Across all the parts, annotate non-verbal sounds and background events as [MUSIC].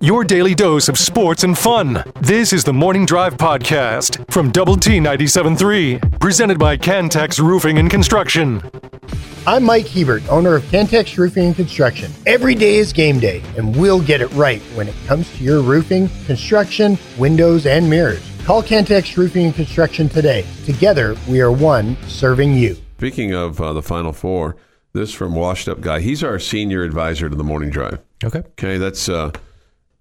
Your daily dose of sports and fun. This is the Morning Drive Podcast from Double T 97.3, presented by Cantex Roofing and Construction. I'm Mike Hebert, owner of Cantex Roofing and Construction. Every day is game day, and we'll get it right when it comes to your roofing, construction, windows, and mirrors. Call Cantex Roofing and Construction today. Together, we are one serving you. Speaking of uh, the Final Four, this from Washed Up Guy. He's our senior advisor to the Morning Drive. Okay. Okay, that's uh,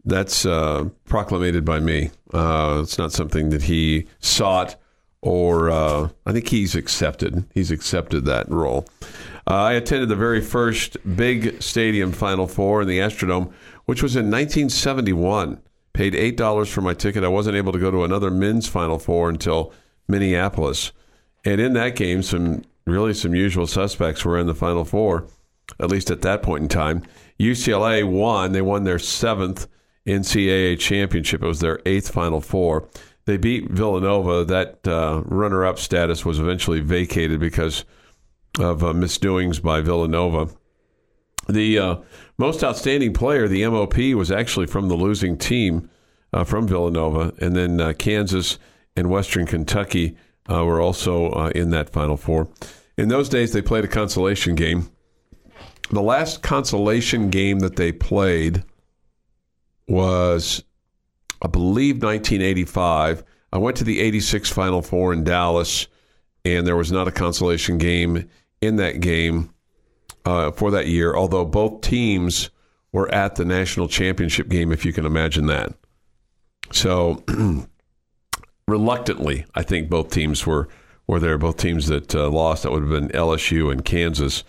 that's uh, proclamated by me. Uh, it's not something that he sought, or uh, I think he's accepted. He's accepted that role. Uh, I attended the very first big stadium Final Four in the Astrodome, which was in 1971. Paid eight dollars for my ticket. I wasn't able to go to another men's Final Four until Minneapolis, and in that game, some really some usual suspects were in the Final Four, at least at that point in time. UCLA won. They won their seventh NCAA championship. It was their eighth Final Four. They beat Villanova. That uh, runner up status was eventually vacated because of uh, misdoings by Villanova. The uh, most outstanding player, the MOP, was actually from the losing team uh, from Villanova. And then uh, Kansas and Western Kentucky uh, were also in that Final Four. In those days, they played a consolation game. The last consolation game that they played was, I believe, 1985. I went to the 86 Final Four in Dallas, and there was not a consolation game in that game uh, for that year, although both teams were at the national championship game, if you can imagine that. So, [CLEARS THROAT] reluctantly, I think both teams were, were there. Both teams that uh, lost, that would have been LSU and Kansas.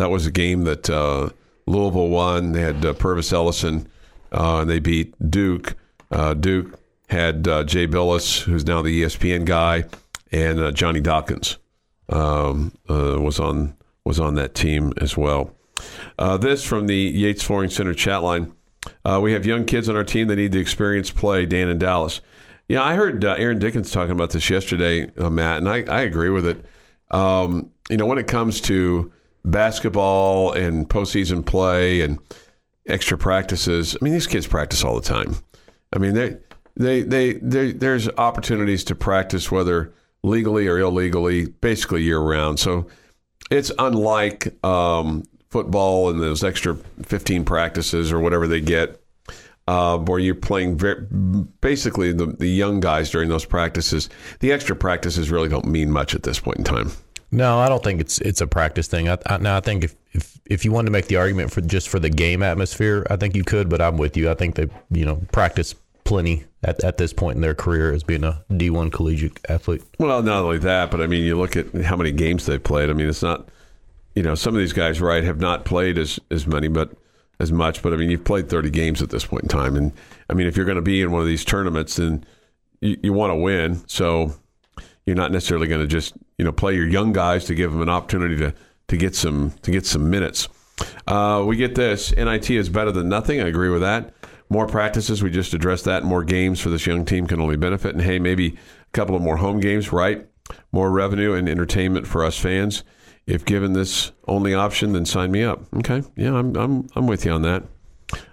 That was a game that uh, Louisville won. They had uh, Pervis Ellison, uh, and they beat Duke. Uh, Duke had uh, Jay Bilas, who's now the ESPN guy, and uh, Johnny Dawkins um, was on was on that team as well. This from the Yates Flooring Center chat line. We have young kids on our team that need to experience play. Dan in Dallas. Yeah, I heard uh, Aaron Dickens talking about this yesterday, uh, Matt, and I, I agree with it. Um, you know, when it comes to basketball and postseason play and extra practices, I mean, these kids practice all the time. I mean, they they they, there's opportunities to practice whether legally or illegally, basically year round. So it's unlike um, football and those extra 15 practices or whatever they get, uh, where you're playing very, basically the, the young guys during those practices. The extra practices really don't mean much at this point in time. No, I don't think it's it's a practice thing. I, I, now I think if, if if you wanted to make the argument for just for the game atmosphere, I think you could. But I'm with you. I think they you know practice plenty at, at this point in their career as being a D1 collegiate athlete. Well, not only that, but I mean, you look at how many games they've played. I mean, it's not, you know, some of these guys, right, have not played as, as many, but as much. But I mean, you've played 30 games at this point in time. And I mean, if you're going to be in one of these tournaments, then you, you want to win. So you're not necessarily going to just, you know, play your young guys to give them an opportunity to, to get some, to get some minutes. Uh, we get this. NIT is better than nothing. I agree with that. More practices, we just addressed that. More games for this young team can only benefit. And hey, maybe a couple of more home games, right? More revenue and entertainment for us fans. If given this only option, then sign me up. Okay, yeah, I'm I'm I'm with you on that.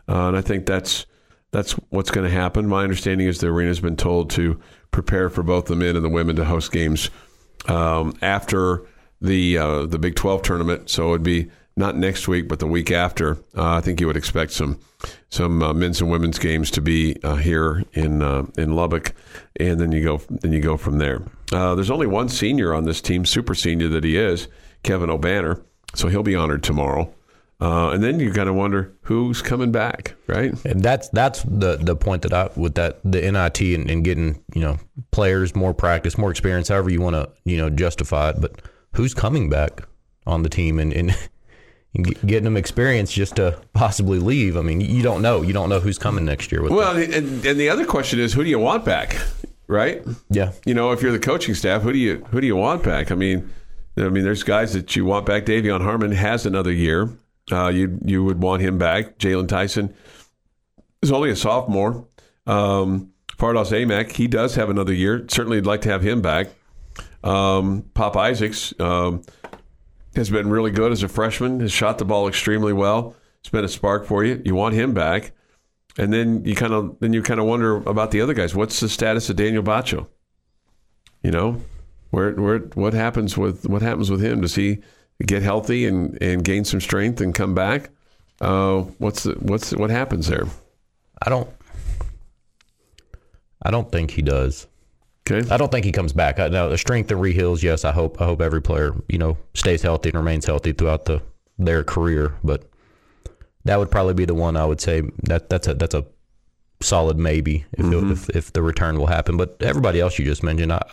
Uh, and I think that's that's what's going to happen. My understanding is the arena has been told to prepare for both the men and the women to host games um, after the uh, the Big 12 tournament. So it would be not next week, but the week after. Uh, I think you would expect some some uh, men's and women's games to be uh, here in uh, in Lubbock, and then you go then you go from there. Uh, there's only one senior on this team, super senior that he is, Kevin Obanor, so he'll be honored tomorrow. Uh, and then you kind of wonder who's coming back, right? And that's that's the the point that I with that the NIT and, and getting you know players more practice, more experience, however you want to you know justify it. But who's coming back on the team and, and [LAUGHS] getting them experience just to possibly leave. I mean, you don't know. You don't know who's coming next year. With well, and, and the other question is, who do you want back? Right? Yeah. You know, if you're the coaching staff, who do you who do you want back? I mean, I mean, there's guys that you want back. De'Vion Harmon has another year. Uh, you you would want him back. Jaylon Tyson is only a sophomore. Um, Fardaws Aimaq, he does have another year. Certainly, would like to have him back. Um, Pop Isaacs um, has been really good as a freshman. Has shot the ball extremely well. It's been a spark for you. You want him back, and then you kind of then you kind of wonder about the other guys. What's the status of Daniel Batcho? You know, where where what happens with what happens with him? Does he get healthy and, and gain some strength and come back? Uh, what's the, what's what happens there? I don't. I don't think he does. Okay. I don't think he comes back. I, now the strength and reheals. Yes, I hope. I hope every player you know stays healthy and remains healthy throughout the their career. But that would probably be the one I would say that that's a that's a solid maybe if Mm-hmm. if, if the return will happen. But everybody else you just mentioned, I-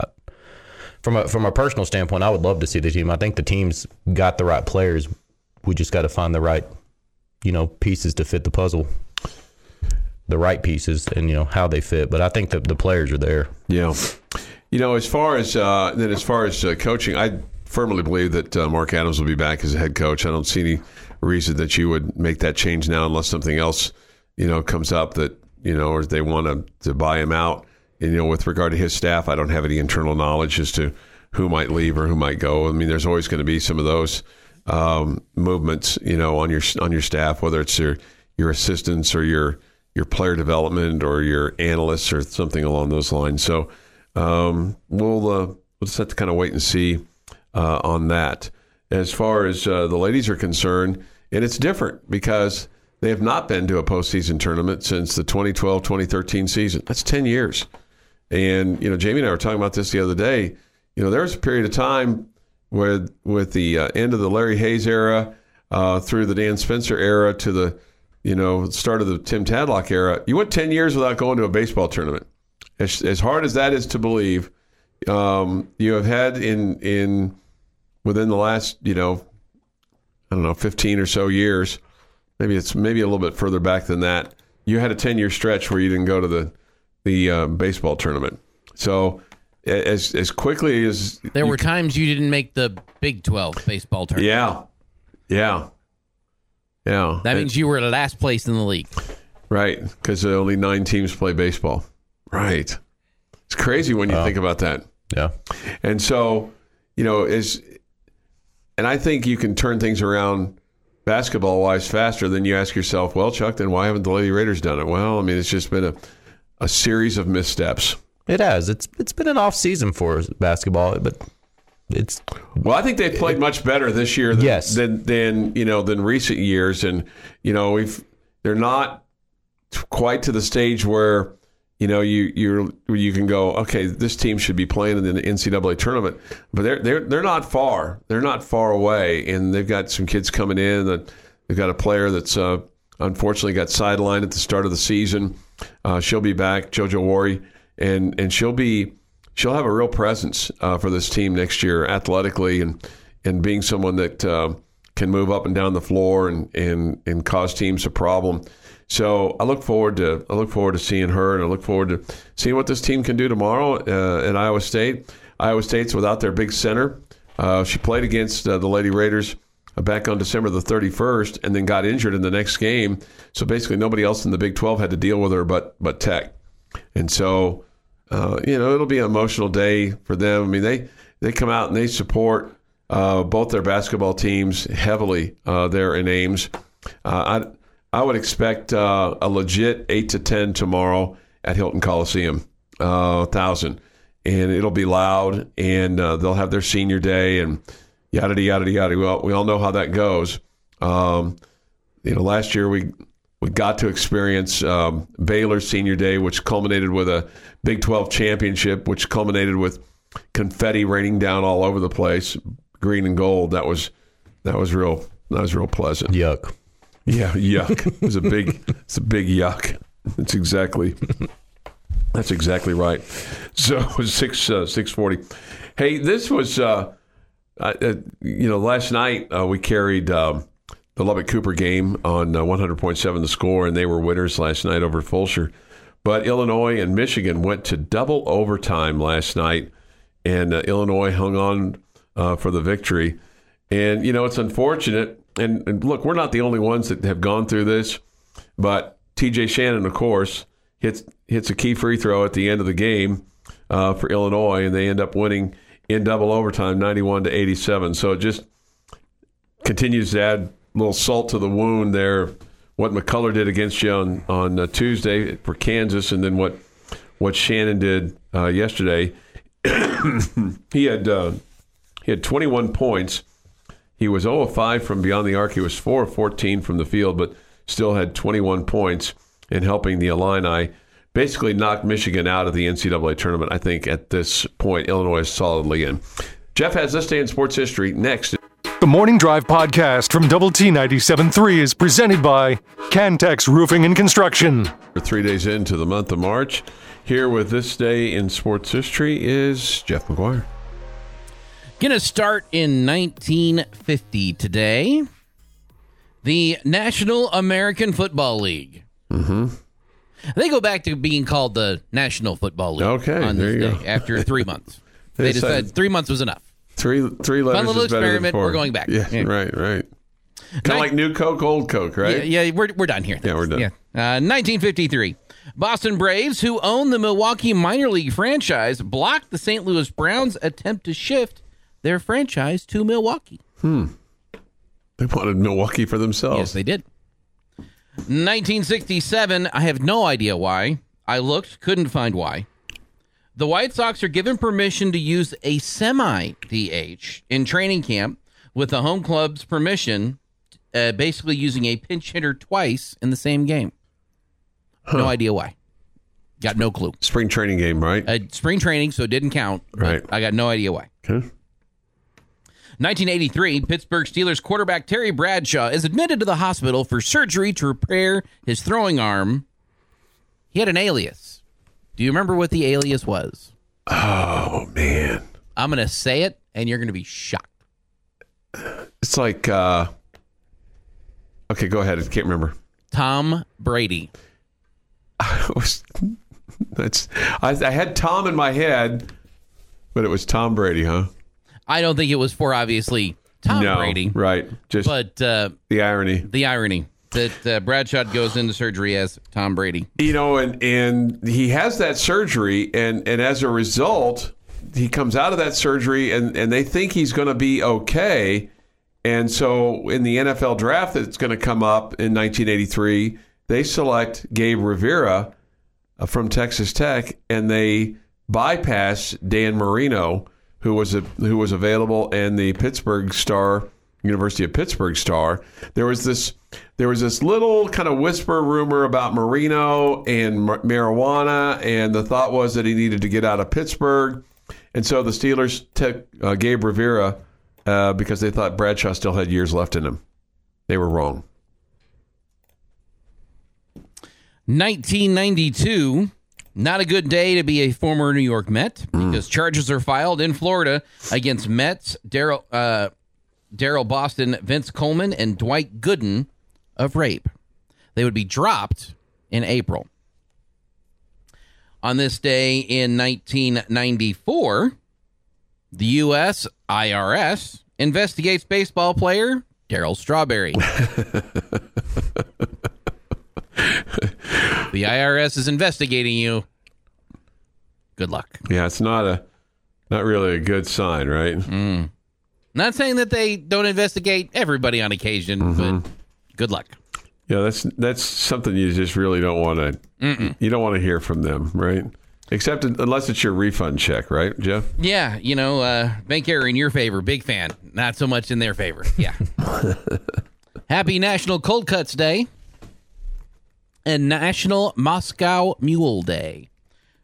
from a from a personal standpoint, I would love to see the team. I think the team's got the right players. We just got to find the right you know pieces to fit the puzzle. The right pieces and you know how they fit, but I think that the players are there. Yeah. You know, as far as uh, then, as far as uh, coaching, I firmly believe that uh, Mark Adams will be back as a head coach. I don't see any reason that you would make that change now, unless something else, you know, comes up that you know, or they want to to buy him out. You know, with regard to his staff, I don't have any internal knowledge as to who might leave or who might go. I mean, there's always going to be some of those um, movements, you know, on your on your staff, whether it's your your assistants or your your player development or your analysts or something along those lines. So um, we'll uh, we'll just have to kind of wait and see uh, on that. As far as uh, the ladies are concerned, and it's different because they have not been to a postseason tournament since the 2012-2013 season. That's 10 years. And you know, Jamie and I were talking about this the other day. You know, there was a period of time where, with the uh, end of the Larry Hays era uh, through the Dan Spencer era to the, you know, start of the Tim Tadlock era, you went ten years without going to a baseball tournament. As, as hard as that is to believe, um, you have had in in within the last, you know, I don't know, fifteen or so years. Maybe it's maybe a little bit further back than that. You had a ten year stretch where you didn't go to the the uh, baseball tournament. So as as quickly as There you were times you didn't make the Big 12 baseball tournament. Yeah. Yeah. Yeah. That means you were last place in the league. right, because only nine teams play baseball. Right. It's crazy when you think about that. Yeah. And so, you know, is and I think you can turn things around basketball wise faster than you ask yourself, well, Chuck, then why haven't the Lady Raiders done it? Well, I mean, it's just been a a series of missteps. It has. It's it's been an off season for basketball, but it's Well, I think they played much better this year than, Yes. than than you know than recent years, and you know we've they're not quite to the stage where you know you you you can go okay this team should be playing in the NCAA tournament, but they're they're they're not far they're not far away, and they've got some kids coming in that they've got a player that's uh, unfortunately got sidelined at the start of the season. Uh, she'll be back, JoJo Wari, and and she'll be she'll have a real presence uh, for this team next year, athletically and and being someone that uh, can move up and down the floor and and and cause teams a problem. So I look forward to I look forward to seeing her, and I look forward to seeing what this team can do tomorrow uh, Iowa State. Iowa State's without their big center. Uh, she played against uh, the Lady Raiders back on December the 31st, and then got injured in the next game. So basically, nobody else in the Big 12 had to deal with her but but Tech. And so, uh, you know, it'll be an emotional day for them. I mean, they they come out and they support uh, both their basketball teams heavily uh, there in Ames. Uh, I I would expect uh, a legit eight to ten tomorrow at Hilton Coliseum, uh, thousand, and it'll be loud, and uh, they'll have their senior day and yada yada yada. Well, we all know how that goes. Um, you know, last year we we got to experience um, Baylor's senior day, which culminated with a Big 12 championship, which culminated with confetti raining down all over the place, green and gold. That was that was real. That was real pleasant. yuck. Yeah, yuck. it was a big. It's a big yuck. It's exactly. That's exactly right. So it was [LAUGHS] six uh, six forty. Hey, this was uh, uh, you know last night uh, we carried um, the Lubbock Cooper game on uh, one hundred point seven the score, and they were winners last night over Fulcher. But Illinois and Michigan went to double overtime last night, and uh, Illinois hung on uh, for the victory. And you know it's unfortunate. And, and look, we're not the only ones that have gone through this, but T.J. Shannon, of course, hits hits a key free throw at the end of the game uh, for Illinois, and they end up winning in double overtime, ninety-one to eighty-seven. So it just continues to add a little salt to the wound there. What McCullar did against you on on uh, Tuesday for Kansas, and then what what Shannon did uh, yesterday. [COUGHS] he had uh, he had 21 points. He was 0 of 5 from beyond the arc. He was 4 of 14 from the field, but still had 21 points in helping the Illini basically knocked Michigan out of the NCAA tournament. I think at this point, Illinois is solidly in. Jeff has this day in sports history next. The Morning Drive podcast from Double T 97.3 is presented by Cantex Roofing and Construction. We're three days into the month of March. Here with this day in sports history is Jeff McGuire. Gonna start in 1950 today. The National American Football League. Mm-hmm. They go back to being called the National Football League. Okay, on there this you day go. after three [LAUGHS] months. They they decided decided- three months was enough. Three three letters little is better than experiment. We're going back. Yeah, Yeah. right, right. Kind of like new Coke, old Coke, right? Yeah, yeah, we're, we're done here. Yeah, we're done. Yeah. Uh, 1953. Boston Braves, who own the Milwaukee minor league franchise, blocked the St. Louis Browns' attempt to shift their franchise to Milwaukee. Hmm. They wanted Milwaukee for themselves. Yes, they did. 1967. I have no idea why. I looked, couldn't find why. The White Sox are given permission to use a semi DH in training camp with the home club's permission, uh, basically using a pinch hitter twice in the same game. No idea why. Got no clue. Spring training game, right? Uh, spring training, so it didn't count. Right. I got no idea why. Okay. 1983, Pittsburgh Steelers quarterback Terry Bradshaw is admitted to the hospital for surgery to repair his throwing arm. He had an alias. Do you remember what the alias was? Oh man, I'm going to say it, and you're going to be shocked. it's like. uh Okay, go ahead. I can't remember. Tom Brady. [LAUGHS] It was- That's. I, I had Tom in my head, but it was Tom Brady, huh? I don't think it was for obviously Tom no, Brady, right? Just but uh, the irony. the irony that uh, Bradshaw goes into surgery as Tom Brady. you know and and he has that surgery and and as a result he comes out of that surgery and and they think he's going to be okay and so in the NFL draft that's going to come up in 1983 they select Gabe Rivera uh, from Texas Tech and they bypass Dan Marino who was a, who was available and the Pittsburgh Star University of Pittsburgh star. There was this there was this little kind of whisper rumor about Marino and mar- marijuana, and the thought was that he needed to get out of Pittsburgh, and so the Steelers took uh, Gabe Rivera uh, because they thought Bradshaw still had years left in him. They were wrong. 1992. Not a good day to be a former New York Met because charges are filed in Florida against Mets Daryl uh, Daryl Boston, Vince Coleman, and Dwight Gooden of rape. They would be dropped in April. On this day in 1994, the U.S. IRS investigates baseball player Darryl Strawberry. [LAUGHS] the IRS is investigating you. Good luck. Yeah, it's not a not really a good sign, right? Not saying that they don't investigate everybody on occasion, but good luck. Yeah, that's that's something you just really don't want to you don't want to hear from them, right? Except unless it's your refund check, right, Jeff? Yeah, you know, uh, bank error in your favor. Big fan. Not so much in their favor. Yeah. [LAUGHS] Happy National Cold Cuts Day and National Moscow Mule Day,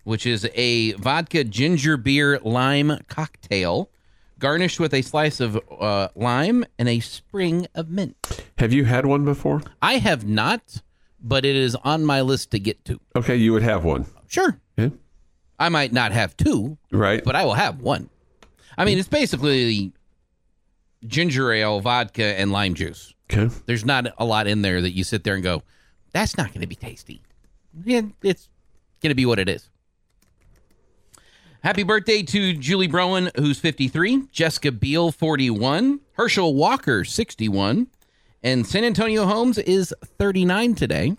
which is a vodka ginger beer lime cocktail garnished with a slice of uh, lime and a sprig of mint. Have you had one before? I have not, but it is on my list to get to. Okay, you would have one, Sure. yeah? I might not have two, right? but I will have one. I mean, it's basically ginger ale, vodka, and lime juice. okay, There's not a lot in there that you sit there and go, that's not going to be tasty. It's going to be what it is. Happy birthday to Julie Bowen, who's 53, Jessica Biel, 41, Herschel Walker, 61, and Santonio Holmes is 39 today.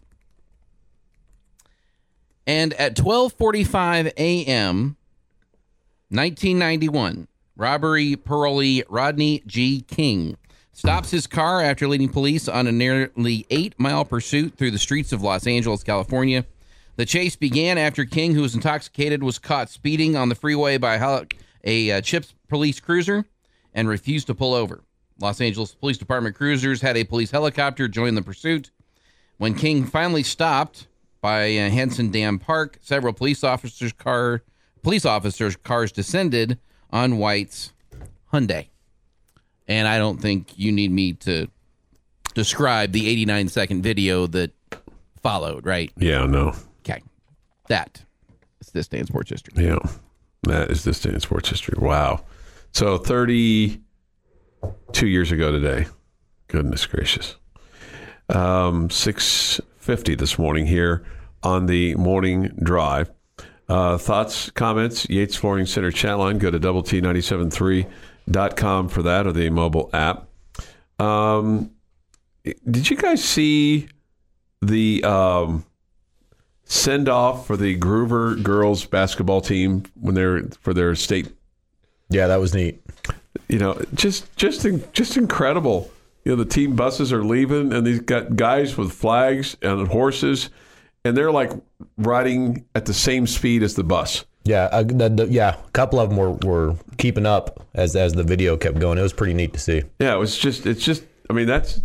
And at 12:45 a.m., 1991, robbery parolee Rodney G. King stops his car after leading police on a nearly eight mile pursuit through the streets of Los Angeles, California. The chase began after King, who was intoxicated, was caught speeding on the freeway by a uh, CHIPS police cruiser and refused to pull over. Los Angeles Police Department cruisers had a police helicopter join the pursuit. When King finally stopped by uh, Dam Park, several police officers' car police officers' cars descended on White's Hyundai. And I don't think you need me to describe the 89 second video that followed, right? Yeah, no. Okay. That is this day in sports history. Yeah. That is this day in sports history. Wow. So 32 years ago today. Goodness gracious. Um, 650 this morning here on the morning drive. Uh, thoughts, comments, Yates Flooring Center chat line. Go to double T973.com for that or the mobile app. Um, did you guys see the um, send off for the Gruver girls basketball team when they're for their state? Yeah, that was neat. You know, just just just incredible. You know, the team buses are leaving, and these got guys with flags and horses, and they're like riding at the same speed as the bus. Yeah, uh, the, the, yeah, a couple of them were, were keeping up as as the video kept going. It was pretty neat to see. Yeah, it was just it's just I mean that's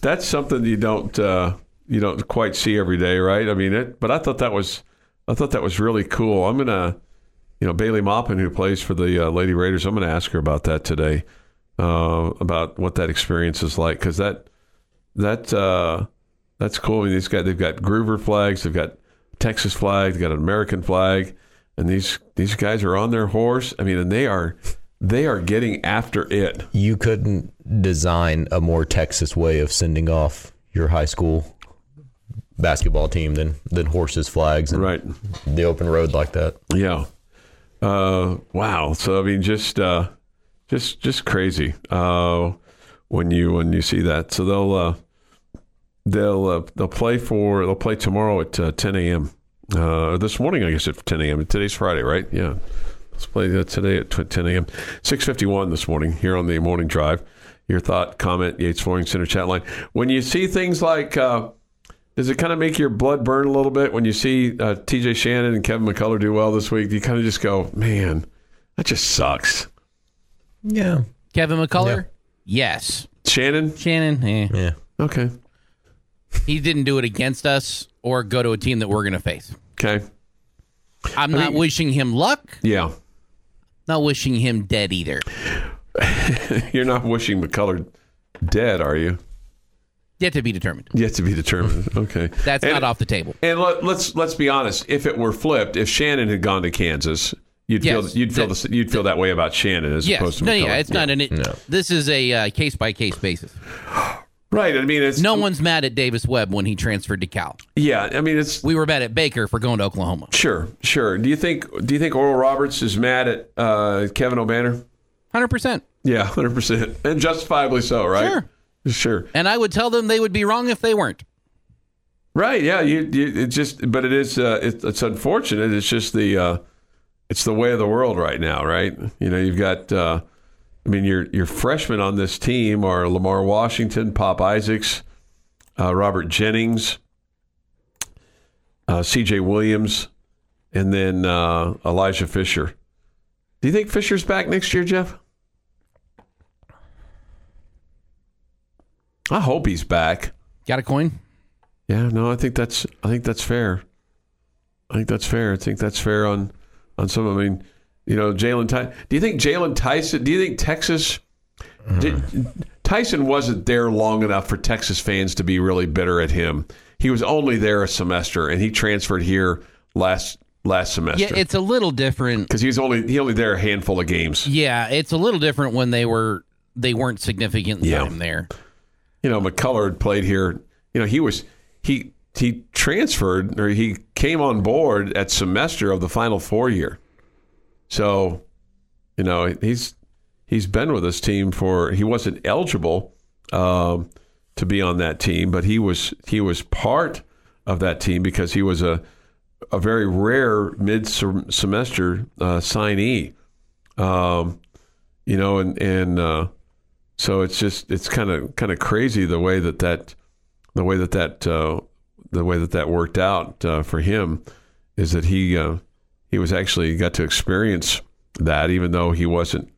that's something you don't uh, you don't quite see every day, right? I mean, it, but I thought that was I thought that was really cool. I'm gonna you know Bailey Maupin who plays for the uh, Lady Raiders. I'm gonna ask her about that today uh, about what that experience is like because that that uh, that's cool. I mean, these guys they've got Gruver flags, they've got Texas flag, they've got an American flag, and these these guys are on their horse. I mean, and they are they are getting after it. You couldn't design a more Texas way of sending off your high school basketball team than than horses, flags, and Right. the open road like that. Yeah. Uh, wow. So I mean, just uh, just just crazy uh, when you when you see that. So they'll uh, they'll uh, they'll play for they'll play tomorrow at uh, 10 a.m. Uh, this morning, I guess at 10 a.m. Today's Friday, right? Yeah. Let's play uh, today at 10 a.m. 6:51 this morning here on the morning drive. Your thought, comment, Yates Flooring Center chat line. When you see things like. Uh, does it kind of make your blood burn a little bit when you see uh, TJ Shannon and Kevin McCullar do well this week? Do you kind of just go, man, that just sucks. Yeah, Kevin McCullar? Yes. Shannon? Shannon? Eh. yeah. Okay. He didn't do it against us or go to a team that we're going to face. Okay. I'm not mean- wishing him luck, Yeah. not wishing him dead either. [LAUGHS] You're not wishing McCullar dead, are you? Yet to be determined. Yet to be determined. [LAUGHS] Okay. That's And- not off the table. And let, let's let's be honest. If it were flipped, if Shannon had gone to Kansas, you'd Yes. feel you'd feel The- the, you'd feel that way about Shannon as Yes. opposed to No, McCullar. yeah, it's not an. It, No. This is a case by case basis. [GASPS] [LAUGHS] right. I mean, it's No one's mad at Davis Webb when he transferred to Cal. Yeah. I mean, it's We were mad at Baker for going to Oklahoma. sure, sure. Do you think Do you think Oral Roberts is mad at uh, Kevin Obanor? Hundred percent. Yeah, hundred percent, and justifiably so, right? Sure. Sure. And I would tell them they would be wrong if they weren't. Right. Yeah. You. you it just. But it is. Uh, it, it's unfortunate. It's just the. Uh, it's the way of the world right now. Right. You know. You've got. I mean, your your freshmen on this team are Lamar Washington, Pop Isaacs, uh, Robert Jennings, uh, C.J. Williams, and then uh, Elijah Fisher. Do you think Fisher's back next year, Jeff? I hope he's back. Got a coin? Yeah, no, I think that's I think that's fair. I think that's fair. I think that's fair on on some. I mean, you know, Jaylon. Ty- do you think Jaylon Tyson? Do you think Texas? Did, Tyson wasn't there long enough for Texas fans to be really bitter at him. He was only there a semester, and he transferred here last last semester. Yeah, it's a little different. because he was only he only there a handful of games. Yeah, it's a little different when they were they weren't significant Yeah. time there. you know, McCullar had played here. You know, he was he he transferred or he came on board at semester of the Final Four year. So, you know, he's he's been with this team for. He wasn't eligible um, to be on that team, but he was he was part of that team because he was a a very rare mid semester uh, signee. Um, you know, and and uh, So it's just it's kind of kind of crazy the way that that the way that that uh, the way that that worked out uh, for him is that he uh, he was actually got to experience that even though he wasn't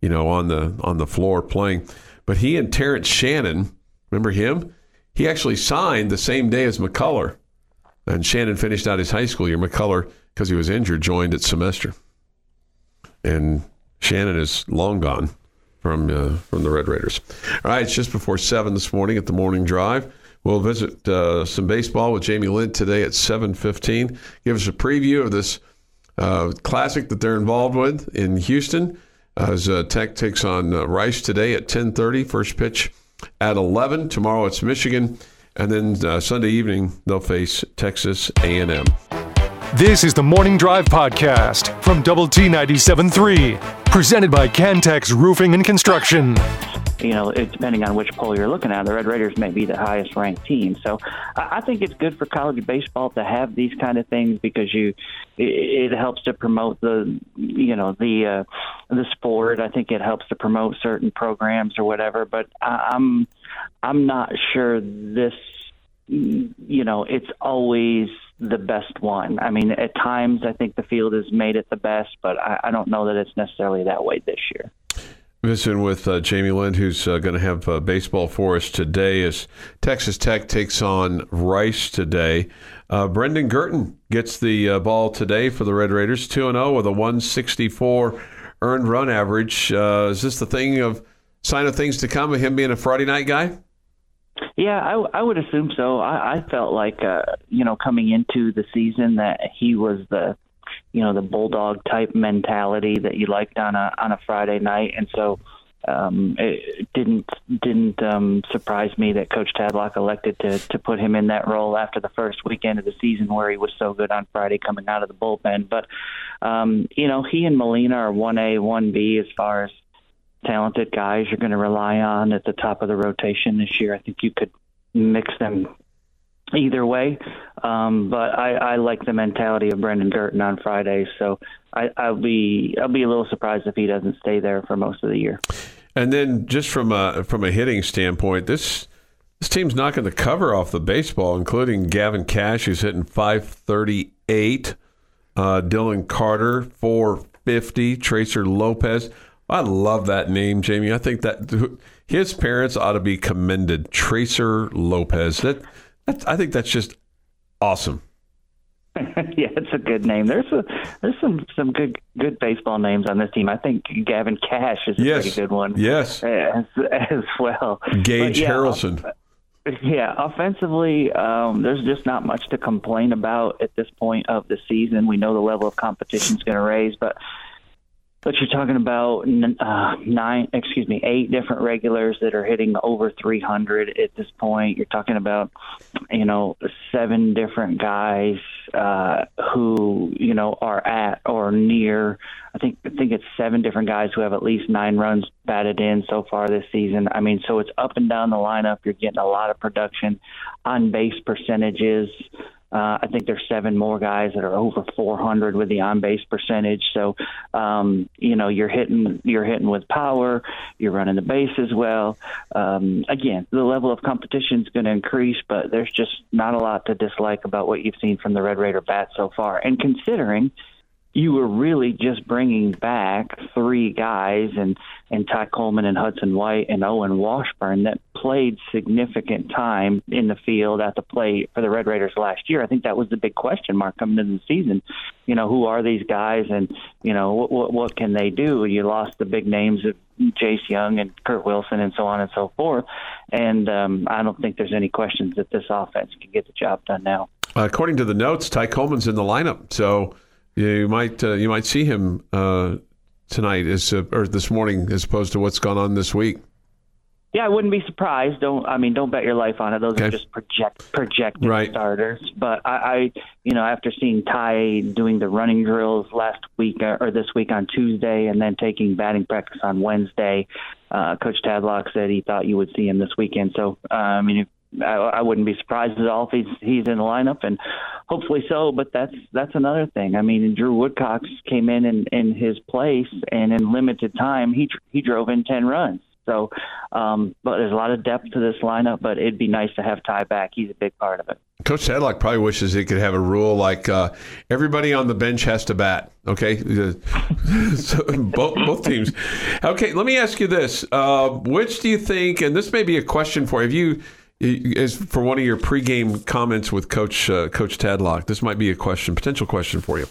you know on the on the floor playing. But he and Terrence Shannon, remember him? He actually signed the same day as McCullar, and Shannon finished out his high school year. McCullar, because he was injured, joined at semester, and Shannon is long gone from uh, from the Red Raiders. All right, it's just before seven this morning at the morning drive. We'll visit uh, some baseball with Jamie Lent today at seven fifteen. Give us a preview of this uh, classic that they're involved with in Houston. As uh, Tech takes on uh, Rice today at ten thirty. First pitch at eleven. Tomorrow it's Michigan, and then uh, Sunday evening they'll face Texas A and M. This is the Morning Drive Podcast from Double T 97.3, presented by Cantex Roofing and Construction. You know, it, depending on which poll you're looking at, the Red Raiders may be the highest ranked team. So I, I think it's good for college baseball to have these kind of things because you it, it helps to promote the you know the uh, the sport. I think it helps to promote certain programs or whatever. But I, I'm I'm not sure this you know it's always the best one. I mean, at times I think the field has made it the best, but I, I don't know that it's necessarily that way this year. Visiting with uh, Jamie Lent, who's uh, going to have uh, baseball for us today, as Texas Tech takes on Rice today. Uh, Brendan Girton gets the uh, ball today for the Red Raiders, 2 0 with a 164 earned run average. Uh, is this the thing of sign of things to come of him being a Friday night guy? Yeah, I, I would assume so. I, I felt like, uh, you know, coming into the season that he was the, you know, the bulldog type mentality that you liked on a on a Friday night, and so um, it didn't didn't um, surprise me that Coach Tadlock elected to to put him in that role after the first weekend of the season where he was so good on Friday coming out of the bullpen. But um, you know, he and Molina are one A, one B as far as talented guys you're going to rely on at the top of the rotation this year. I think you could mix them either way. Um, but I, I like the mentality of Brendan Girton on Friday, so I, I'll be I'll be a little surprised if he doesn't stay there for most of the year. And then just from a from a hitting standpoint, this this team's knocking the cover off the baseball, including Gavin Cash, who's hitting 538, uh, Dillon Carter 450, Tracer Lopez. I love that name, Jamie. I think that his parents ought to be commended. Tracer Lopez. That, that I think that's just awesome. [LAUGHS] yeah, it's a good name. There's a there's some some good good baseball names on this team. I think Gavin Cash is a yes. pretty good one. Yes, as, as well. Gage yeah, Harrelson. [LAUGHS] Yeah, offensively, um, there's just not much to complain about at this point of the season. We know the level of competition is going to raise, but but you're talking about uh, nine, excuse me, eight different regulars that are hitting over 300 at this point. You're talking about, you know, seven different guys uh, who, you know, are at or near. I think I think it's seven different guys who have at least nine runs batted in so far this season. I mean, so it's up and down the lineup. You're getting a lot of production on base percentages. Uh, I think there's seven more guys that are over 400 with the on base percentage. So, um, you know, you're hitting you're hitting with power. You're running the bases well. Um, again, the level of competition is going to increase, but there's just not a lot to dislike about what you've seen from the Red Raider bat so far. And considering you were really just bringing back three guys and and Ty Coleman and Hudson White and Owen Washburn that played significant time in the field at the plate for the Red Raiders last year. I think that was the big question mark coming into the season. You know, who are these guys and you know what what, what can they do? You lost the big names of Jace Jung and Kurt Wilson and so on and so forth. And um, I don't think there's any questions that this offense can get the job done now. According to the notes, Ty Coleman's in the lineup, so you might uh, you might see him uh, tonight as uh, or this morning as opposed to what's gone on this week. Yeah, I wouldn't be surprised. Don't I mean? Don't bet your life on it. Those okay. are just project projected right. starters. But I, I, you know, after seeing Ty doing the running drills last week uh, or this week on Tuesday, and then taking batting practice on Wednesday, uh, Coach Tadlock said he thought you would see him this weekend. So, uh, I mean, I, I wouldn't be surprised at all if he's he's in the lineup, and hopefully so. But that's that's another thing. I mean, Drew Woodcox came in in, in his place, and in limited time, he he drove in ten runs. So, um, but there's a lot of depth to this lineup. But it'd be nice to have Ty back. He's a big part of it. Coach Tadlock probably wishes he could have a rule like uh, everybody on the bench has to bat. Okay, [LAUGHS] so both both teams. Okay, let me ask you this: uh, Which do you think? And this may be a question for you. If you as for one of your pregame comments with Coach uh, Coach Tadlock, this might be a question, potential question for you.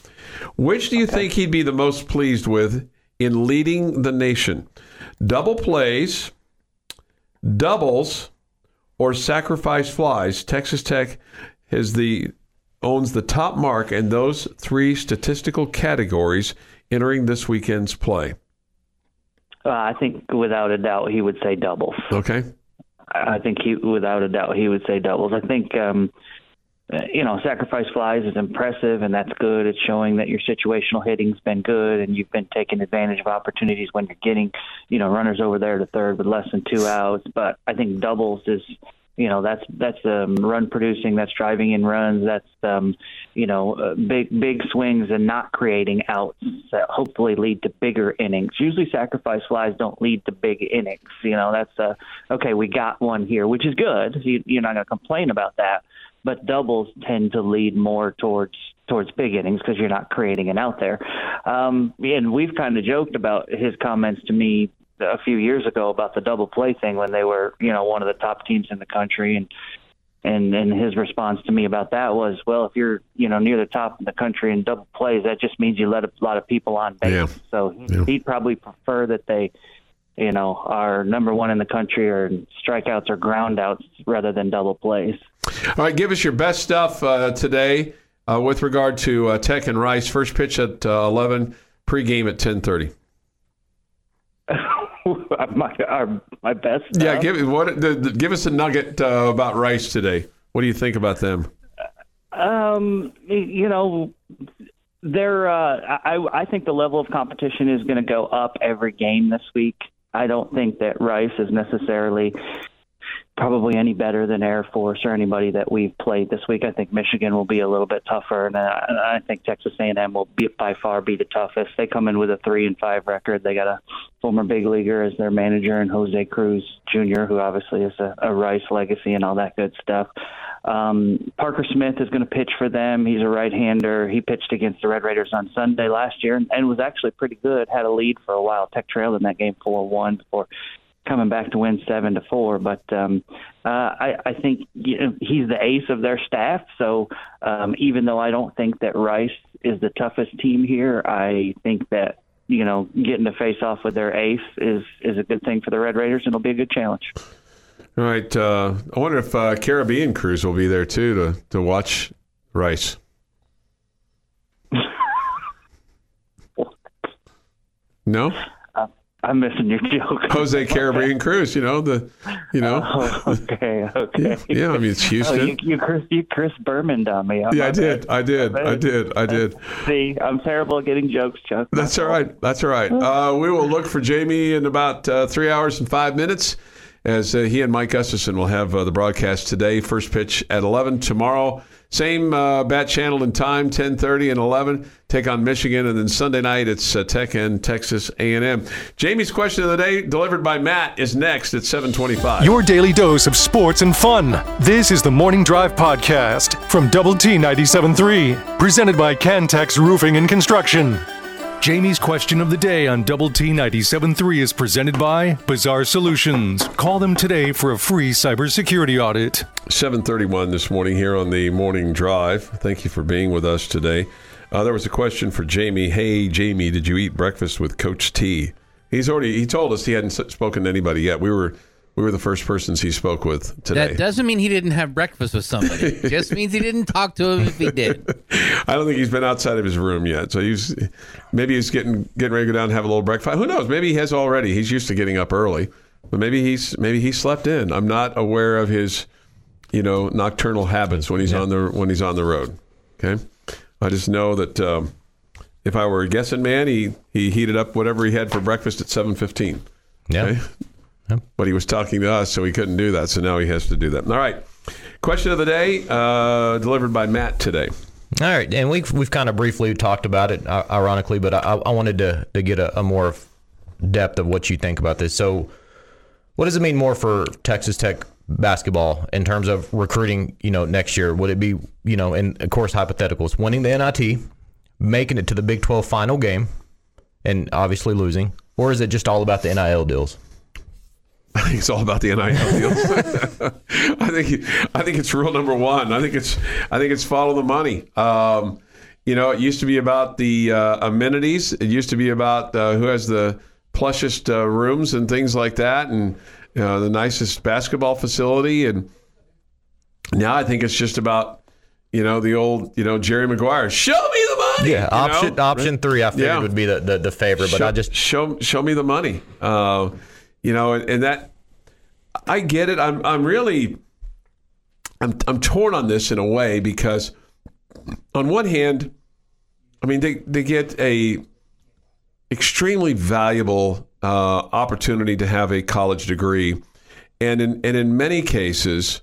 Which do you okay. think he'd be the most pleased with in leading the nation? Double plays, doubles, or sacrifice flies? Texas Tech has the owns the top mark in those three statistical categories entering this weekend's play. Uh, I think without a doubt he would say doubles. Okay. I think he, without a doubt, he would say doubles. I think, um, you know, sacrifice flies is impressive, and that's good. It's showing that your situational hitting's been good, and you've been taking advantage of opportunities when you're getting, you know, runners over there to third with less than two outs. But I think doubles is you know that's that's um, run producing that's driving in runs that's um, you know uh, big big swings and not creating outs that hopefully lead to bigger innings usually sacrifice flies don't lead to big innings you know that's uh okay we got one here which is good you, you're not going to complain about that but doubles tend to lead more towards towards big innings because you're not creating an out there. Um, and we've kind of joked about his comments to me a few years ago about the double play thing when they were, you know, one of the top teams in the country and and and his response to me about that was, well, if you're, you know, near the top of the country in double plays, that just means you let a lot of people on base. Yeah. So yeah. he'd probably prefer that they, you know, are number one in the country or strikeouts or groundouts rather than double plays. All right, give us your best stuff uh, today uh, with regard to uh, Tech and Rice. First pitch at uh, 11, pregame at 10:30. [LAUGHS] my our, my best. Stuff. Yeah, give what the, the, give us a nugget uh, about Rice today. What do you think about them? Um, you know, they're. Uh, I I think the level of competition is going to go up every game this week. I don't think that Rice is necessarily probably any better than Air Force or anybody that we've played this week. I think Michigan will be a little bit tougher, and uh, I, I think Texas A&M will be by far be the toughest. They come in with a three and five record. They got a former big leaguer as their manager, and Jose Cruz Jr., who obviously is a, a Rice legacy and all that good stuff. Um, Parker Smith is going to pitch for them. He's a right-hander. He pitched against the Red Raiders on Sunday last year and, and was actually pretty good. Had a lead for a while. Tech trailed in that game four-one before coming back to win seven to four. But um, uh, I, I think you know, he's the ace of their staff. So um, even though I don't think that Rice is the toughest team here, I think that you know getting to face off with their ace is is a good thing for the Red Raiders, and it'll be a good challenge. All right. Uh, I wonder if uh, Caribbean Cruise will be there too to to watch Rice. [LAUGHS] no. I'm missing your joke. [LAUGHS] Jose Caribbean Cruise, you know the, you know. Oh, okay, [LAUGHS] okay. Yeah, yeah, I mean it's Houston. Oh, you, you, Chris, you Chris Berman on me. I'm yeah, I did, I did, I did, I did. See, I'm terrible at getting jokes, Chuck. That's all right. That's all right. [SIGHS] Uh, we will look for Jamie in about uh, three hours and five minutes, as uh, he and Mike Gustafson will have uh, the broadcast today. First pitch at 11 tomorrow. Same uh, bat channel and time, 10:30 and 11. Take on Michigan, and then Sunday night it's Tech and Texas A&M. Jamie's question of the day, delivered by Matt, is next at 7:25. Your daily dose of sports and fun. This is the Morning Drive podcast from Double T 97.3, presented by Cantex Roofing and Construction. Jamie's question of the day on Double T 97.3 is presented by Bizarre Solutions. Call them today for a free cybersecurity audit. 7:31 this morning here on the morning drive. Thank you for being with us today. Uh, there was a question for Jamie. Hey, Jamie, did you eat breakfast with Coach T? He's already he told us he hadn't spoken to anybody yet. We were we were the first persons he spoke with today. That doesn't mean he didn't have breakfast with somebody. it [LAUGHS] just means he didn't talk to him if he did. [LAUGHS] I don't think he's been outside of his room yet. So he's maybe he's getting getting ready to go down and have a little breakfast. Who knows? Maybe he has already. He's used to getting up early, but maybe he's maybe he slept in. I'm not aware of his you know nocturnal habits when he's yeah. on the when he's on the road. Okay, I just know that. Um, if I were a guessing man, he, he heated up whatever he had for breakfast at seven fifteen. Yeah. Okay? But he was talking to us, so he couldn't do that. So now he has to do that. All right. Question of the day, uh, delivered by Matt today. All right, and we've we've kind of briefly talked about it, ironically, but I, I wanted to to get a, a more depth of what you think about this. So, What does it mean more for Texas Tech basketball in terms of recruiting? You know, next year would it be you know, and of course hypotheticals, winning the NIT, making it to the Big Twelve final game, and obviously losing, or is it just all about the NIL deals? I think it's all about the NIL deals. [LAUGHS] [LAUGHS] I think I think it's rule number one. I think it's I think it's follow the money. Um, you know, it used to be about the uh, amenities. It used to be about uh, who has the plushest uh, rooms and things like that, and the nicest basketball facility. And now I think it's just about you know the old you know Jerry Maguire. Show me the money. Yeah, option know? option three. I figured yeah. would be the, the, the favorite, but show, I just show show me the money. You know, and, and that I get it. I'm I'm really I'm I'm torn on this in a way because on one hand, I mean they they get a extremely valuable uh, opportunity to have a college degree, and in and in many cases,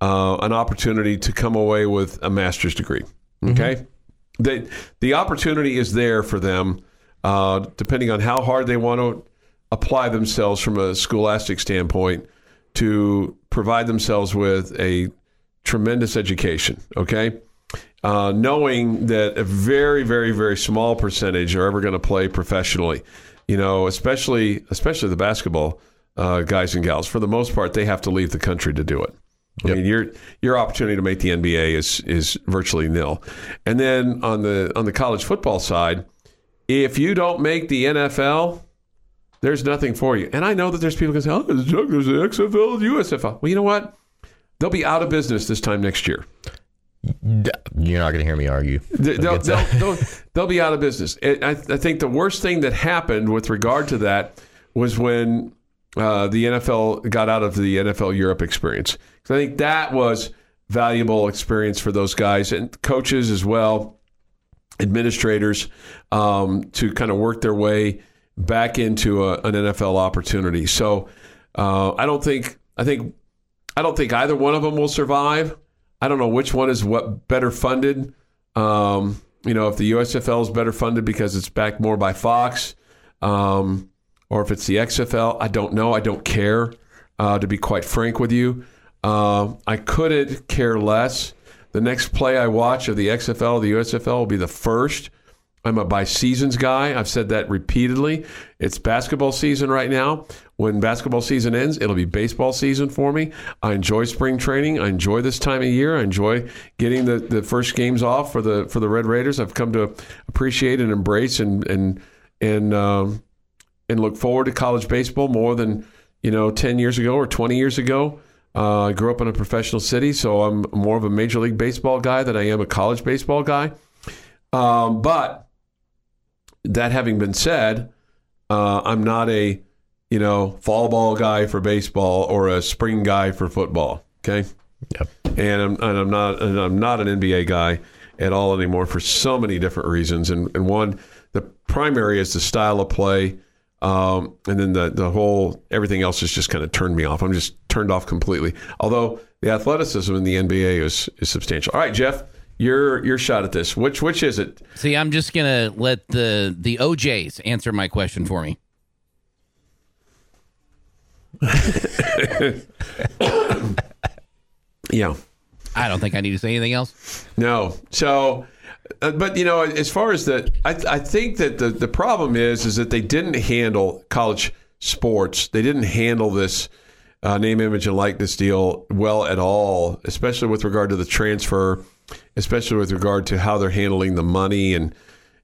uh, an opportunity to come away with a master's degree. Mm-hmm. Okay, mm-hmm. the the opportunity is there for them, uh, depending on how hard they want to apply themselves from a scholastic standpoint to provide themselves with a tremendous education. Okay. Uh, knowing that a very, very, very small percentage are ever going to play professionally, you know, especially especially the basketball uh, guys and gals. For the most part, they have to leave the country to do it. Yep. I mean, your your opportunity to make the NBA is is virtually nil. And then on the on the college football side, if you don't make the NFL, there's nothing for you. And I know that there's people who say, oh, there's the XFL and USFL. Well, you know what? They'll be out of business this time next year. You're not going to hear me argue. They'll, they'll, [LAUGHS] they'll, they'll, be out of business. I, I, think the worst thing that happened with regard to that was when uh, the NFL got out of the NFL Europe experience. So I think that was valuable experience for those guys and coaches as well, administrators, um, to kind of work their way back into a, an NFL opportunity. So uh, I don't think I think I don't think either one of them will survive. I don't know which one is what better funded. Um, you know, if the USFL is better funded because it's backed more by Fox, um, or if it's the XFL, I don't know. I don't care. Uh, to be quite frank with you, uh, I couldn't care less. The next play I watch of the XFL, the USFL will be the first I'm a by seasons guy. I've said that repeatedly. It's basketball season right now. When basketball season ends, it'll be baseball season for me. I enjoy spring training. I enjoy this time of year. I enjoy getting the, the first games off for the for the Red Raiders. I've come to appreciate and embrace and and and um, and look forward to college baseball more than you know ten years ago or twenty years ago. Uh, I grew up in a professional city, so I'm more of a major league baseball guy than I am a college baseball guy. Um, but that having been said, uh, I'm not a you know fall ball guy for baseball or a spring guy for football. Okay. Yep. And I'm, and I'm not and I'm not an NBA guy at all anymore for so many different reasons. And, and one, the primary is the style of play. Um, and then the the whole everything else has just kind of turned me off. I'm just turned off completely. Although the athleticism in the NBA is is substantial. All right, Jeff your your shot at this. Which which is it? See, I'm just gonna let the the OJs answer my question for me. [LAUGHS] yeah. I don't think I need to say anything else. No. So, uh, but you know, as far as the, I, I think that the the problem is is that they didn't handle college sports. They didn't handle this uh, name, image, and likeness deal well at all, especially with regard to the transfer especially with regard to how they're handling the money and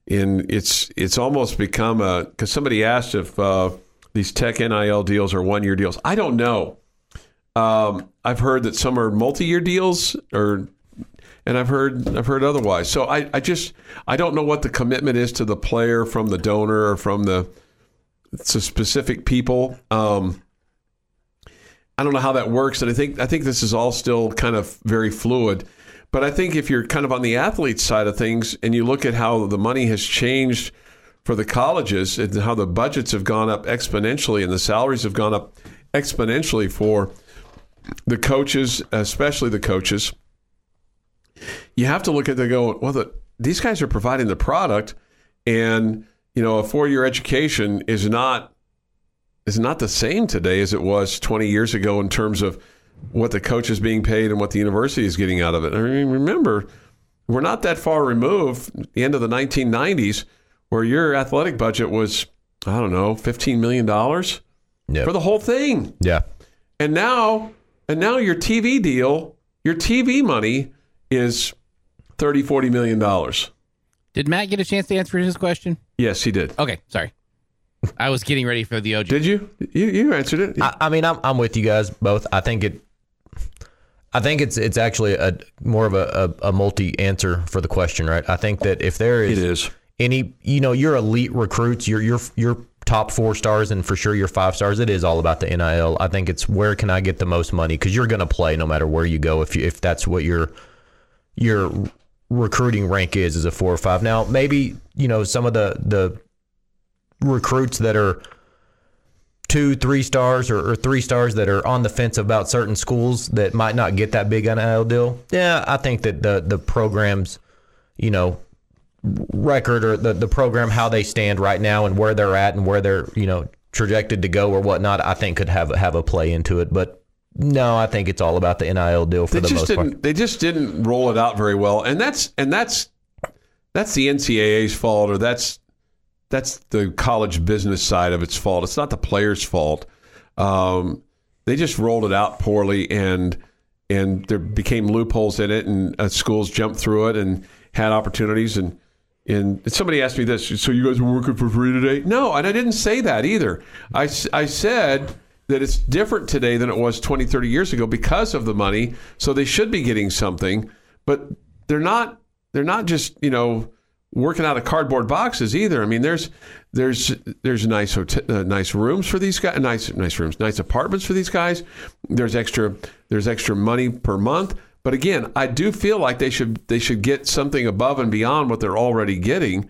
in it's it's almost become a because somebody asked if uh, these tech NIL deals are one year deals. I don't know. Um, I've heard that some are multi year deals or and I've heard I've heard otherwise. So I, I just I don't know what the commitment is to the player from the donor or from the to specific people. Um, I don't know how that works, and I think I think this is all still kind of very fluid. But I think if you're kind of on the athlete side of things and you look at how the money has changed for the colleges and how the budgets have gone up exponentially and the salaries have gone up exponentially for the coaches, especially the coaches, you have to look at the go, well, the, these guys are providing the product and, you know, a four year education is not is not the same today as it was 20 years ago in terms of what the coach is being paid and what the university is getting out of it. I mean, remember, we're not that far removed, the end of the 1990s, where your athletic budget was, I don't know, $15 million Yep. for the whole thing. Yeah. And now, and now your TV deal, your TV money is 30, 40 million dollars. Did Matt get a chance to answer his question? Yes, he did. Okay, sorry. I was getting ready for the OG. Did you? You, you answered it. I, I mean, I'm I'm with you guys both. I think it. I think it's it's actually a more of a, a, a multi answer for the question, right? I think that if there is, It is. any you know your elite recruits, your your your top four stars, and for sure your five stars, it is all about the NIL. I think it's where can I get the most money because you're going to play no matter where you go if you, if that's what your your recruiting rank is as a four or five. Now maybe you know some of the the recruits that are two, three stars or, or three stars that are on the fence about certain schools that might not get that big NIL deal. Yeah, I think that the the programs, you know, record or the, the program how they stand right now and where they're at and where they're you know trajected to go or whatnot, I think could have have a play into it. But no, I think it's all about the NIL deal for They the just most didn't. part. They just didn't roll it out very well, and that's and that's that's the NCAA's fault, or that's that's the college business side of its fault. It's not the players' fault. Um, they just rolled it out poorly, and and there became loopholes in it, and uh, schools jumped through it and had opportunities. And and somebody asked me this: "So you guys were working for free today?" No, and I didn't say that either. I I said that it's different today than it was 20, 30 years ago because of the money. So they should be getting something, but they're not. They're not just you know working out of cardboard boxes either. I mean, there's there's there's nice uh, nice rooms for these guys, nice nice rooms, nice apartments for these guys. There's extra there's extra money per month. But again, I do feel like they should they should get something above and beyond what they're already getting.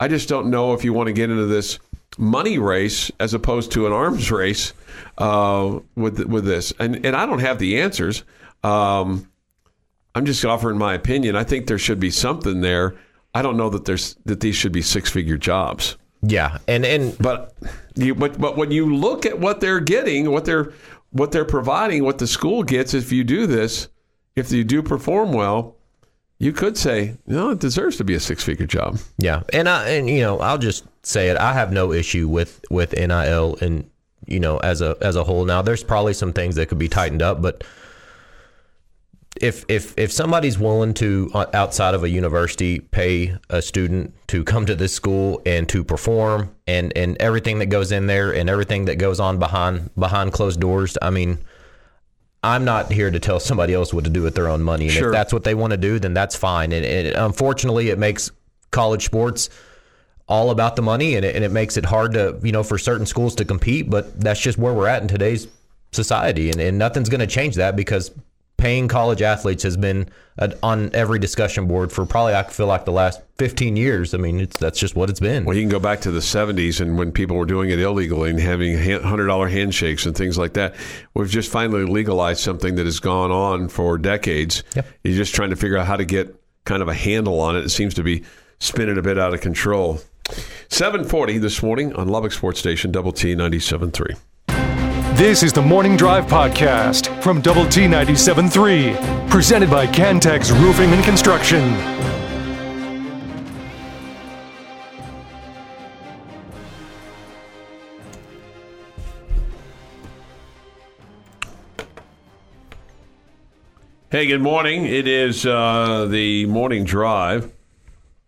I just don't know if you want to get into this money race as opposed to an arms race uh, with with this. And and I don't have the answers. Um, I'm just offering my opinion. I think there should be something there. I don't know that there's that these should be six figure jobs. Yeah, and and But you but but when you look at what they're getting, what they're what they're providing, what the school gets if you do this, if you do perform well, you could say, no, it deserves to be a six figure job. Yeah, and I and you know I'll just say it. I have no issue with with NIL and you know as a as a whole. Now there's probably some things that could be tightened up, but if if if somebody's willing to uh, outside of a university pay a student to come to this school and to perform and and everything that goes in there and everything that goes on behind behind closed doors, I mean. I'm not here to tell somebody else what to do with their own money. And Sure. if that's what they want to do, then that's fine. And, and unfortunately, it makes college sports all about the money, and it, and it makes it hard to you know for certain schools to compete. But that's just where we're at in today's society, and, and nothing's going to change that because paying college athletes has been on every discussion board for probably I feel like the last 15 years. I mean, it's that's just what it's been. Well, you can go back to the 70s and when people were doing it illegally and having $100 handshakes and things like that. We've just finally legalized something that has gone on for decades. Yep. You're just trying to figure out how to get kind of a handle on it. It seems to be spinning a bit out of control. 740 this morning on Lubbock Sports Station, Double T 97.3. This is the Morning Drive Podcast from Double T 97.3, presented by Cantex Roofing and Construction. Hey, good morning. It is uh, the morning drive.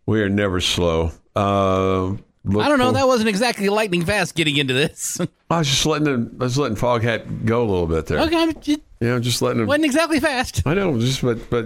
We are never slow. Uh, I don't know. That wasn't exactly lightning fast getting into this. [LAUGHS] I was just letting I was letting Foghat go a little bit there. okay, I'm- it You know, just letting him. wasn't exactly fast. I know, just but but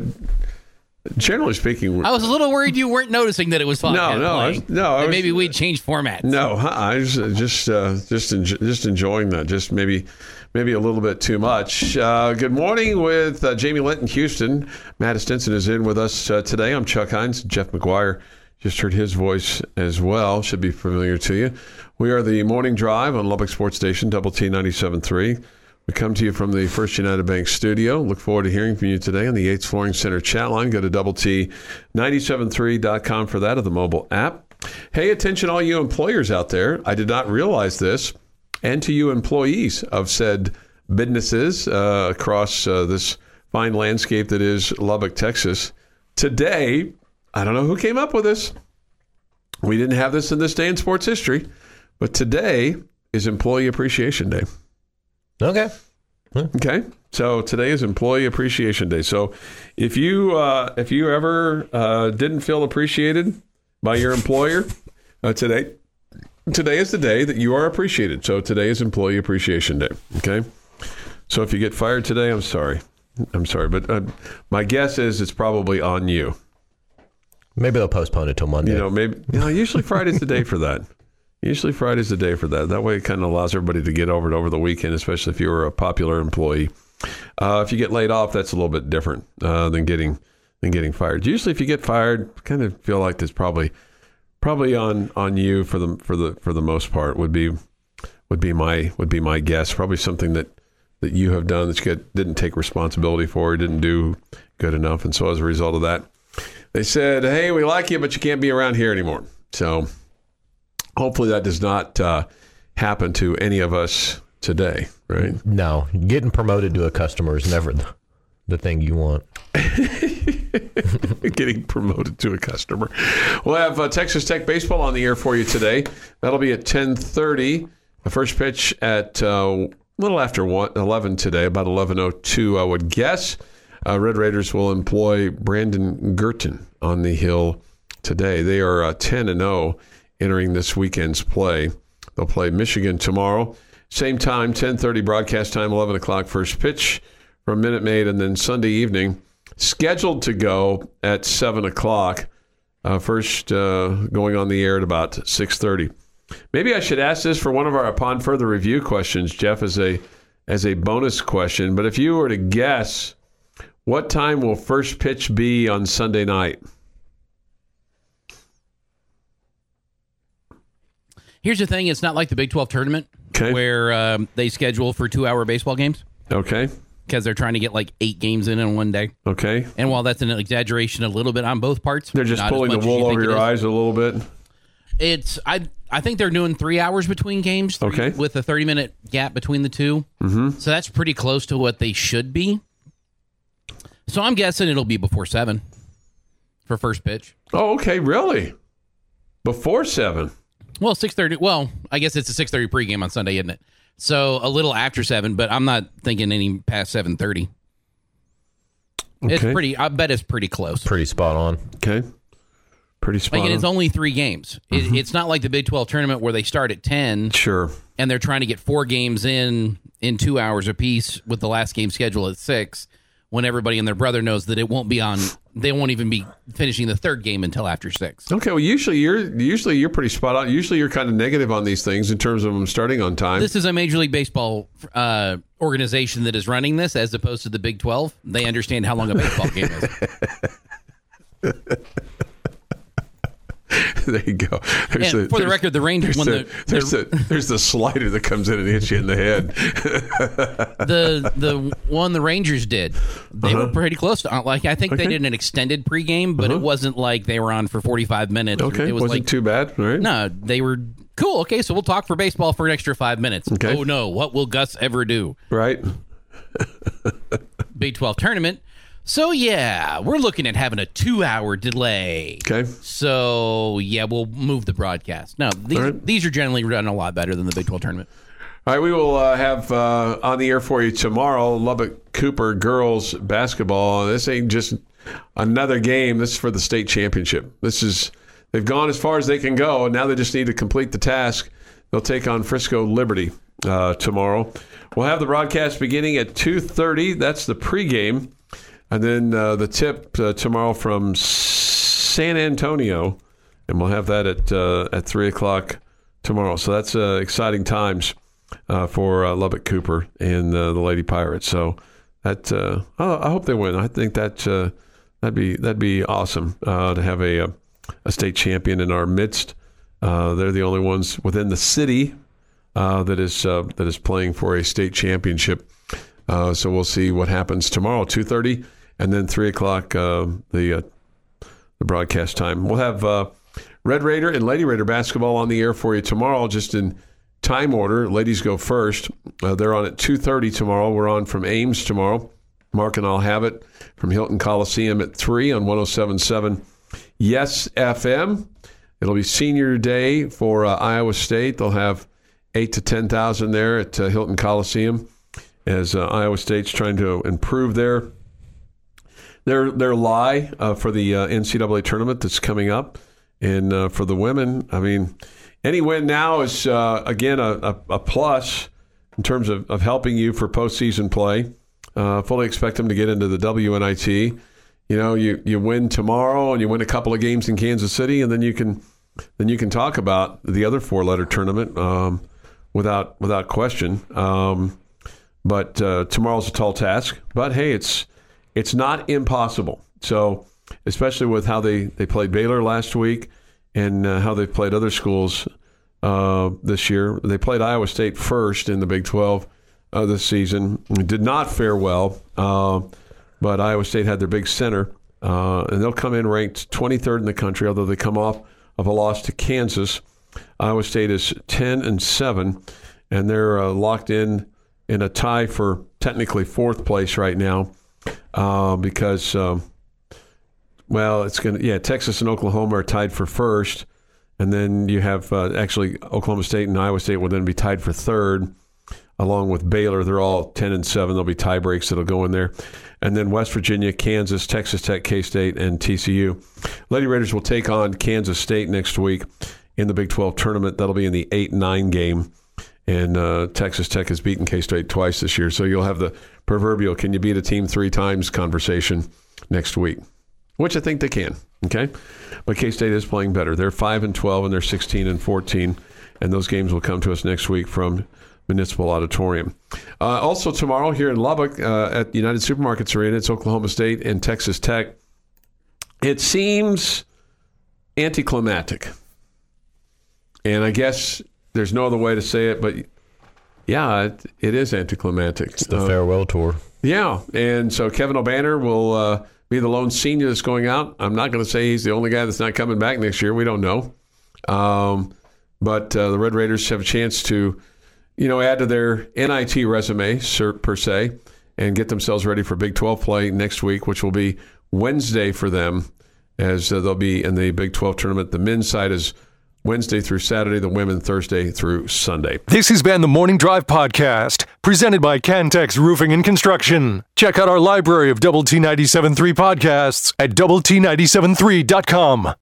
generally speaking, I was a little worried you weren't noticing that it was fun. No, no, I was- no, I was- maybe we'd change formats. no, I was just uh, just just enjoying that. Just maybe maybe a little bit too much. Uh, good morning with uh, Jamie Lent in, Houston. Matt Estenson is in with us uh, today. I'm Chuck Heinz. Jeff McGuire just heard his voice as well. Should be familiar to you. We are the morning drive on Lubbock Sports Station, Double T 97.3. We come to you from the First United Bank studio. Look forward to hearing from you today on the Yates Flooring Center chat line. Go to double T 973.com for that of the mobile app. Hey, attention, all you employers out there. I did not realize this. and to you employees of said businesses uh, across uh, this fine landscape that is Lubbock, Texas. Today, I don't know who came up with this. We didn't have this in this day in sports history, but today is Employee Appreciation Day. Okay. Okay, so today is Employee Appreciation Day. So if you uh, if you ever uh, didn't feel appreciated by your employer [LAUGHS] uh, today, today is the day that you are appreciated. So today is Employee Appreciation Day. Okay, so if you get fired today, I'm sorry, I'm sorry, but uh, my guess is it's probably on you. Maybe they'll postpone it till Monday. You know, maybe you know, usually Friday's the day for that. [LAUGHS] Usually Friday's the day for that. That way, it kind of allows everybody to get over it over the weekend, especially if you were a popular employee. Uh, if you get laid off, that's a little bit different uh, than getting than getting fired. Usually, if you get fired, kind of feel like it's probably probably on on you for the for the for the most part would be would be my would be my guess. Probably something that that you have done that you get, didn't take responsibility for, didn't do good enough, and so as a result of that, they said, "Hey, we like you, but you can't be around here anymore." So hopefully that does not uh, happen to any of us today, right? No, getting promoted to a customer is never the, the thing you want. [LAUGHS] Getting promoted to a customer. We'll have uh, Texas Tech baseball on the air for you today. That'll be at ten thirty. The first pitch at uh, a little after one, 11 today, about eleven oh two, I would guess. Uh, Red Raiders will employ Brandon Girton on the hill today. They are uh, ten and zero entering this weekend's play. They'll play Michigan tomorrow. Same time, 10:30 broadcast time, 11 o'clock first pitch from Minute Maid, and then Sunday evening, scheduled to go at 7 o'clock. Uh, first uh, going on the air at about 6:30. Maybe I should ask this for one of our upon further review questions, Jeff, as a as a bonus question. But if you were to guess, what time will first pitch be on Sunday night? Here's the thing: it's not like the Big 12 tournament Okay. where um, they schedule for two-hour baseball games Okay. because they're trying to get like eight games in in one day. Okay. And while that's an exaggeration a little bit on both parts, They're just pulling the wool over your eyes a little bit. It's I I think they're doing three hours between games. three- Okay. with a thirty minute gap between the 2 Mm-hmm. So that's pretty close to what they should be. So I'm guessing it'll be before seven for first pitch. Oh, okay. Really? Before seven. Well, six thirty. Well, I guess it's a six thirty pregame on Sunday, isn't it? So a little after seven, but I'm not thinking any past seven thirty. It's pretty. I bet it's pretty close. Pretty spot on. Okay. Pretty spot Like, and on. it's only three games. It, mm-hmm. it's not like the Big Twelve tournament where they start at ten Sure. and they're trying to get four games in in two hours apiece with the last game scheduled at six. When everybody and their brother knows that it won't be on, they won't even be finishing the third game until after six. Okay. Well, usually you're usually you're pretty spot on. Usually you're kind of negative on these things in terms of them starting on time. This is a Major League Baseball uh, organization that is running this, as opposed to the Big Twelve. They understand how long a baseball game is. [LAUGHS] [LAUGHS] there you go. There's And for the record, the Rangers there's, won the, the- there's, the- the, there's the slider that comes in and hits you in the head. [LAUGHS] the the one the Rangers did, they Uh-huh. were pretty close to. Like I think they did an extended pregame, but it wasn't like they were on for forty five minutes. Okay, it was wasn't like too bad, right? no, they were cool. Okay, so we'll talk for baseball for an extra five minutes. Okay. Oh no, what will Gus ever do? Right. Big Twelve tournament. So yeah, we're looking at having a two hour delay. Okay. So yeah, we'll move the broadcast. No, these right. these are generally run a lot better than the Big Twelve tournament. All right, we will uh, have uh, on the air for you tomorrow Lubbock Cooper girls basketball. This ain't just another game. This is for the state championship. This is they've gone as far as they can go, and now they just need to complete the task. They'll take on Frisco Liberty uh, tomorrow. We'll have the broadcast beginning at two thirty. That's the pregame, and then uh, the tip uh, tomorrow from San Antonio, and we'll have that at uh, at three o'clock tomorrow. So that's uh, exciting times uh, for uh, Lubbock Cooper and the Lady Pirates. So that I hope they win. I think that that'd be that'd be awesome to have a a state champion in our midst. They're the only ones within the city that is that is playing for a state championship. So we'll see what happens tomorrow, two thirty, and then three o'clock. Uh, the uh, the broadcast time. We'll have uh, Red Raider and Lady Raider basketball on the air for you tomorrow, just in time order. Ladies go first. Uh, they're on at 2.30 tomorrow. We're on from Ames tomorrow. Mark and I'll have it from Hilton Coliseum at 3 on 107.7 Yes FM. It'll be senior day for uh, Iowa State. They'll have 8 to 10,000 there at uh, Hilton Coliseum as Iowa State's trying to improve their their their lie uh, for the uh, NCAA tournament that's coming up. And uh, for the women, I mean, any win now is uh, again a, a, a plus in terms of, of helping you for postseason play. Uh, fully expect them to get into the WNIT. You know, you, you win tomorrow and you win a couple of games in Kansas City, and then you can then you can talk about the other four letter tournament um, without without question. Um, but uh, tomorrow's a tall task. But hey, it's it's not impossible. So especially with how they, they played Baylor last week and uh, how they've played other schools uh, this year. They played Iowa State first in the Big 12 uh, this season. It did not fare well, uh, but Iowa State had their big center, uh, and they'll come in ranked 23rd in the country, although they come off of a loss to Kansas. Iowa State is 10 and 7, and they're uh, locked in in a tie for technically fourth place right now because. Um, well, it's going to, yeah, Texas and Oklahoma are tied for first. And then you have uh, actually Oklahoma State and Iowa State will then be tied for third, along with Baylor. They're all 10 and 7. There'll be tie breaks that'll go in there. And then West Virginia, Kansas, Texas Tech, K State, and TCU. Lady Raiders will take on Kansas State next week in the Big 12 tournament. That'll be in the 8 9 game. And uh, Texas Tech has beaten K State twice this year. So you'll have the proverbial can you beat a team three times conversation next week which I think they can. Okay, but K State is playing better. They're five and twelve, and they're sixteen and fourteen, and those games will come to us next week from Municipal Auditorium. Uh, also tomorrow here in Lubbock uh, at United Supermarkets Arena, it's Oklahoma State and Texas Tech. It seems anticlimactic, and I guess there's no other way to say it, but yeah, it, it is anticlimactic. It's the uh, farewell tour. Yeah, and so Kevin Obanor will uh, be the lone senior that's going out. I'm not going to say he's the only guy that's not coming back next year. We don't know. Um, but uh, the Red Raiders have a chance to, you know, add to their NIT resume per se and get themselves ready for Big 12 play next week, which will be Wednesday for them, as uh, they'll be in the Big 12 tournament. The men's side is Wednesday through Saturday, the women Thursday through Sunday. This has been the Morning Drive Podcast, presented by Cantex Roofing and Construction. Check out our library of Double T 97.3 podcasts at Double T 97.3.com.